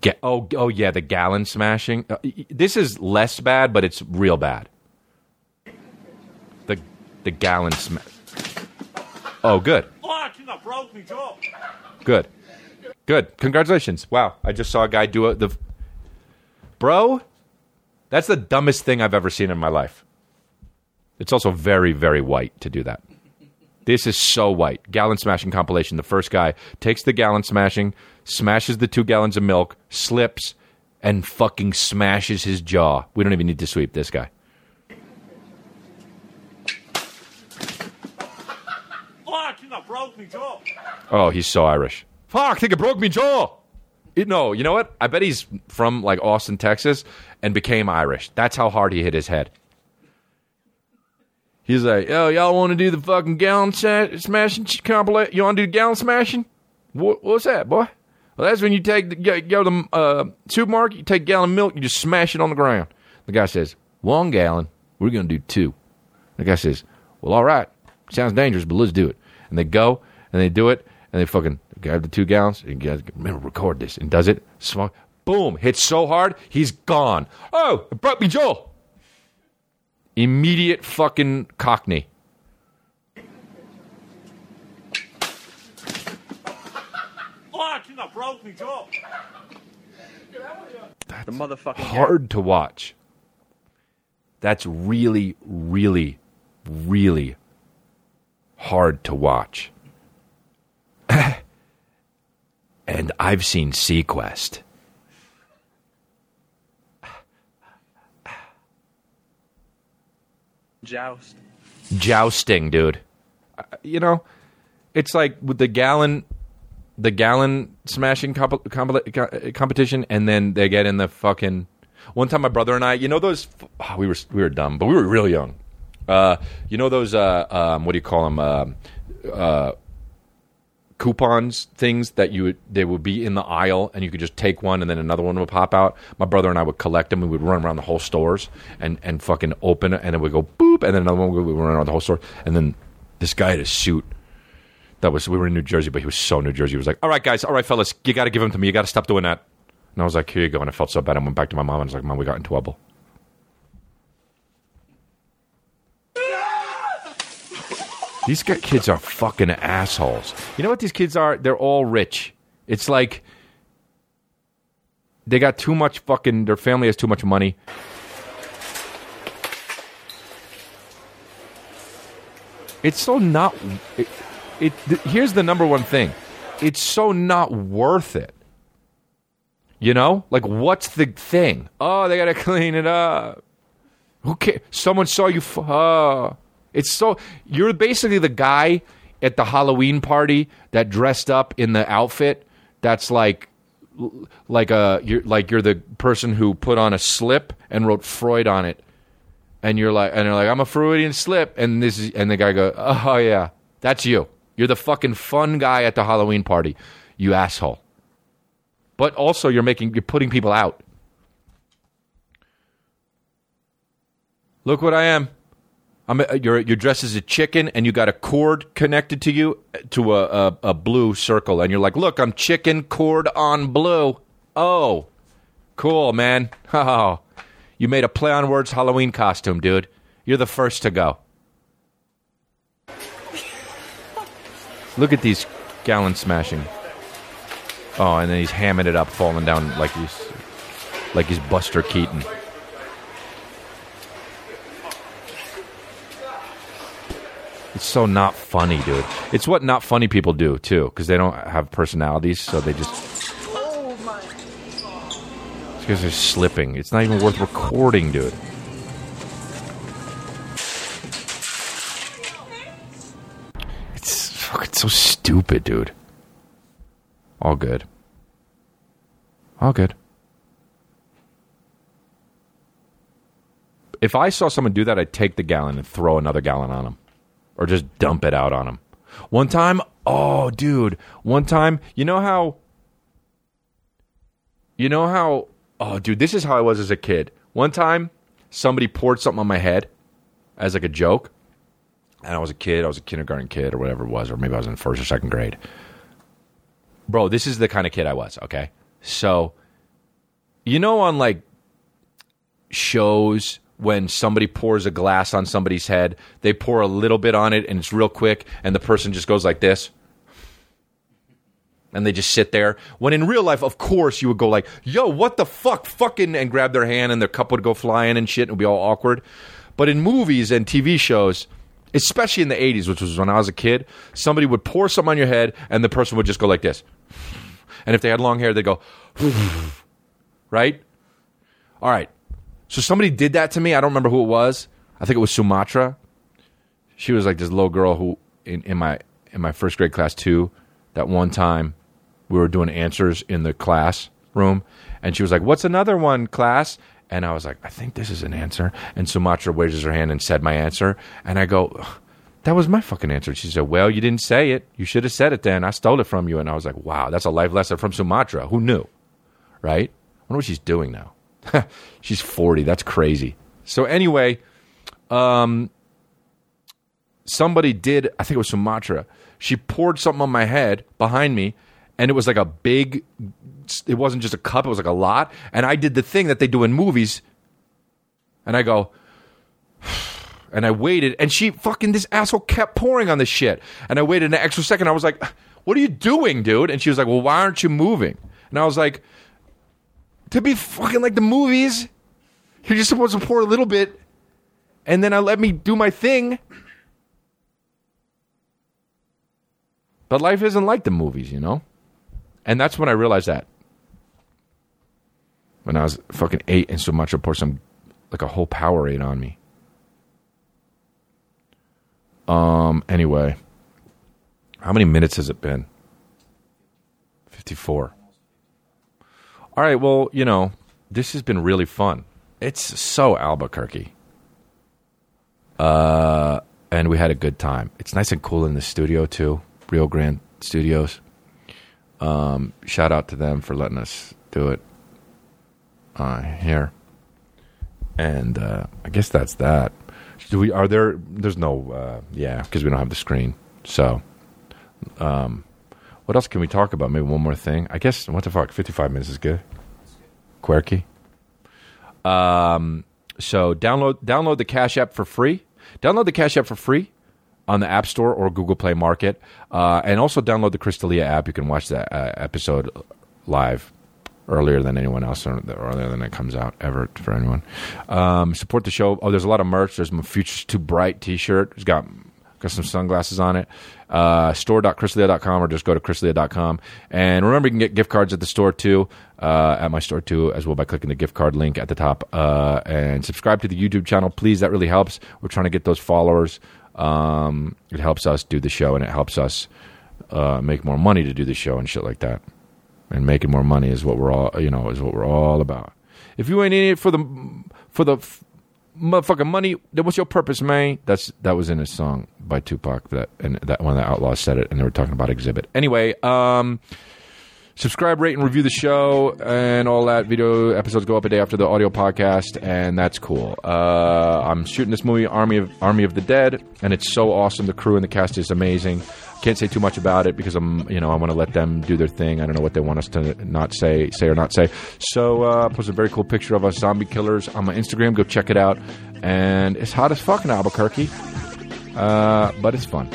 Ga- oh, oh yeah, the gallon smashing. Uh, this is less bad, but it's real bad. The gallon smash. Oh, good, I think I broke my jaw. good, good. Congratulations! Wow, I just saw a guy do a the. Bro, that's the dumbest thing I've ever seen in my life. It's also very, very white to do that. This is so white. Gallon smashing compilation. The first guy takes the gallon smashing, smashes the two gallons of milk, slips, and fucking smashes his jaw. We don't even need to sweep this guy. Oh, I think I broke my jaw. Oh, he's so Irish. Fuck, I think it broke me jaw. It- no, you know what? I bet he's from like Austin, Texas, and became Irish. That's how hard he hit his head. He's like, "Yo, y'all want to do the fucking gallon smashing compilation? You want to do gallon smashing? What, what's that, boy? Well, that's when you take the, go, go to the uh, supermarket, you take a gallon of milk, you just smash it on the ground. The guy says, one gallon. We're going to do two. The guy says, well, all right. Sounds dangerous, but let's do it. And they go and they do it and they fucking grab the two gallons and guys, remember, record this and does it. Smoke. Boom. Hits so hard, he's gone. Oh, it broke me jaw. Immediate fucking cockney. Oh, I I broke my jaw. The motherfucking hard to watch. That's really, really, really hard to watch. [laughs] and I've seen Sequest. joust. Jousting, dude. Uh, You know, it's like with the gallon, the gallon smashing comp- comp- competition, and then they get in the fucking. One time, my brother and I, you know those, oh, we were we were dumb, but we were real young. Uh, you know those, uh, um, what do you call them? Uh, uh, coupons things that you would they would be in the aisle and you could just take one and then another one would pop out. My brother and I would collect them. We would run around the whole stores and and fucking open it and it would go boop and then another one would run around the whole store and then this guy had a suit. That was we were in New Jersey, but he was so New Jersey. He was like, "All right, guys, all right, fellas, you got to give them to me. You got to stop doing that." And I was like, "Here you go." And I felt so bad. I went back to my mom and I was like, "Mom, we got in trouble." These kids are fucking assholes. You know what these kids are? They're all rich. It's like they got too much fucking. Their family has too much money. It's so not. It, it th- here's the number one thing. It's so not worth it. You know, like what's the thing? Oh, they gotta [laughs] clean it up. Who cares? Someone saw you. Oh. It's so you're basically the guy at the Halloween party that dressed up in the outfit that's like like a you're like you're the person who put on a slip and wrote Freud on it, and you're like and they're like I'm a Freudian slip, and this is and the guy go oh yeah that's you. You're the fucking fun guy at the Halloween party, you asshole. But also you're making you're putting people out. Look what I am. I'm a, you're you're dressed as a chicken and you got a cord connected to you to a, a a blue circle and you're like, look, I'm chicken cord on blue. Oh, cool, man. [laughs] Oh, you made a play on words Halloween costume, dude. You're the first to go. Look at these gallons smashing. Oh, and then he's hamming it up, falling down like he's like he's Buster Keaton. It's so not funny, dude. It's what not funny people do too, because they don't have personalities, so they just. It's because they're slipping. It's not even worth recording, dude. It's fucking so stupid, dude. All good. All good. If I saw someone do that, I'd take the gallon and throw another gallon on them or just dump it out on them. One time, oh, dude, one time, you know how, you know how, oh, dude, this is how I was as a kid. One time, somebody poured something on my head as like a joke, and I was a kid, I was a kindergarten kid or whatever it was, or maybe I was in first or second grade. Bro, this is the kind of kid I was, okay? So, you know, on like shows when somebody pours a glass on somebody's head, they pour a little bit on it and it's real quick, and the person just goes like this. And they just sit there. When in real life, of course, you would go like, yo, what the fuck? Fucking, and grab their hand and their cup would go flying and shit and it would be all awkward. But in movies and TV shows, especially in the 80s, which was when I was a kid, somebody would pour something on your head and the person would just go like this. And if they had long hair, they'd go, [laughs] right? All right. So somebody did that to me. I don't remember who it was. I think it was Sumatra. She was like this little girl who in, in my in my first grade class too. That one time we were doing answers in the classroom, and she was like, "What's another one, class?" And I was like, "I think this is an answer." And Sumatra raises her hand and said my answer, and I go, "That was my fucking answer." She said, "Well, you didn't say it. You should have said it then. I stole it from you." And I was like, "Wow, that's a life lesson from Sumatra. Who knew?" Right? I wonder what she's doing now. [laughs] She's 40. That's crazy. So anyway, um somebody did, I think it was Sumatra. She poured something on my head behind me and it was like a big it wasn't just a cup, it was like a lot, and I did the thing that they do in movies. And I go [sighs] and I waited and she fucking this asshole kept pouring on this shit. And I waited an extra second. I was like, "What are you doing, dude?" And she was like, "Well, why aren't you moving?" And I was like, to be fucking like the movies. You're just supposed to pour a little bit, and then I let me do my thing. But life isn't like the movies, you know. And that's when I realized that. When I was fucking eight, and so much I poured some like a whole Powerade on me. Um. Anyway, how many minutes has it been? Fifty-four. All right, well, you know, this has been really fun. It's so Albuquerque. Uh, and we had a good time. It's nice and cool in the studio too, Rio Grande Studios. Um, shout out to them for letting us do it uh, here. And uh, I guess that's that. Do we? Are there? There's no. Uh, yeah, because we don't have the screen. So, um, what else can we talk about? Maybe one more thing. I guess what the fuck, fifty five minutes is good. Quirky. Um, so download download the Cash App for free. Download the Cash App for free on the App Store or Google Play Market, uh, and also download the Chris D'Elia app. You can watch that uh, episode live earlier than anyone else, or earlier than it comes out ever for anyone. Um, support the show. Oh, there's a lot of merch. There's my Future's Too Bright T-shirt. It's got got some sunglasses on it. Uh, store.chrisdelia.com or just go to chrisdelia.com. And remember, you can get gift cards at the store too, uh, at my store too, as well by clicking the gift card link at the top. Uh, and subscribe to the YouTube channel, please. That really helps. We're trying to get those followers. Um, it helps us do the show and it helps us uh, make more money to do the show and shit like that. And making more money is what we're all, you know, is what we're all about. If you ain't in it for the for the motherfucking money, what's your purpose, man? That's that was in a song by Tupac that and that one of the Outlawz said it, and they were talking about Exhibit. Anyway, um, subscribe, rate, and review the show, and all that. Video episodes go up a day after the audio podcast, and that's cool. Uh, I'm shooting this movie, Army of Army of the Dead, and it's so awesome. The crew and the cast is amazing. Can't say too much about it because I'm, you know, I want to let them do their thing. I don't know what they want us to not say, say or not say. So, uh, post a very cool picture of us zombie killers on my Instagram. Go check it out, and it's hot as fuck in Albuquerque, uh, but it's fun.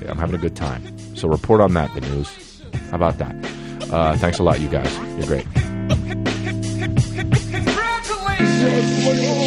Yeah, I'm having a good time. So report on that, the news. How about that? Uh, thanks a lot, you guys. You're great. Congratulations!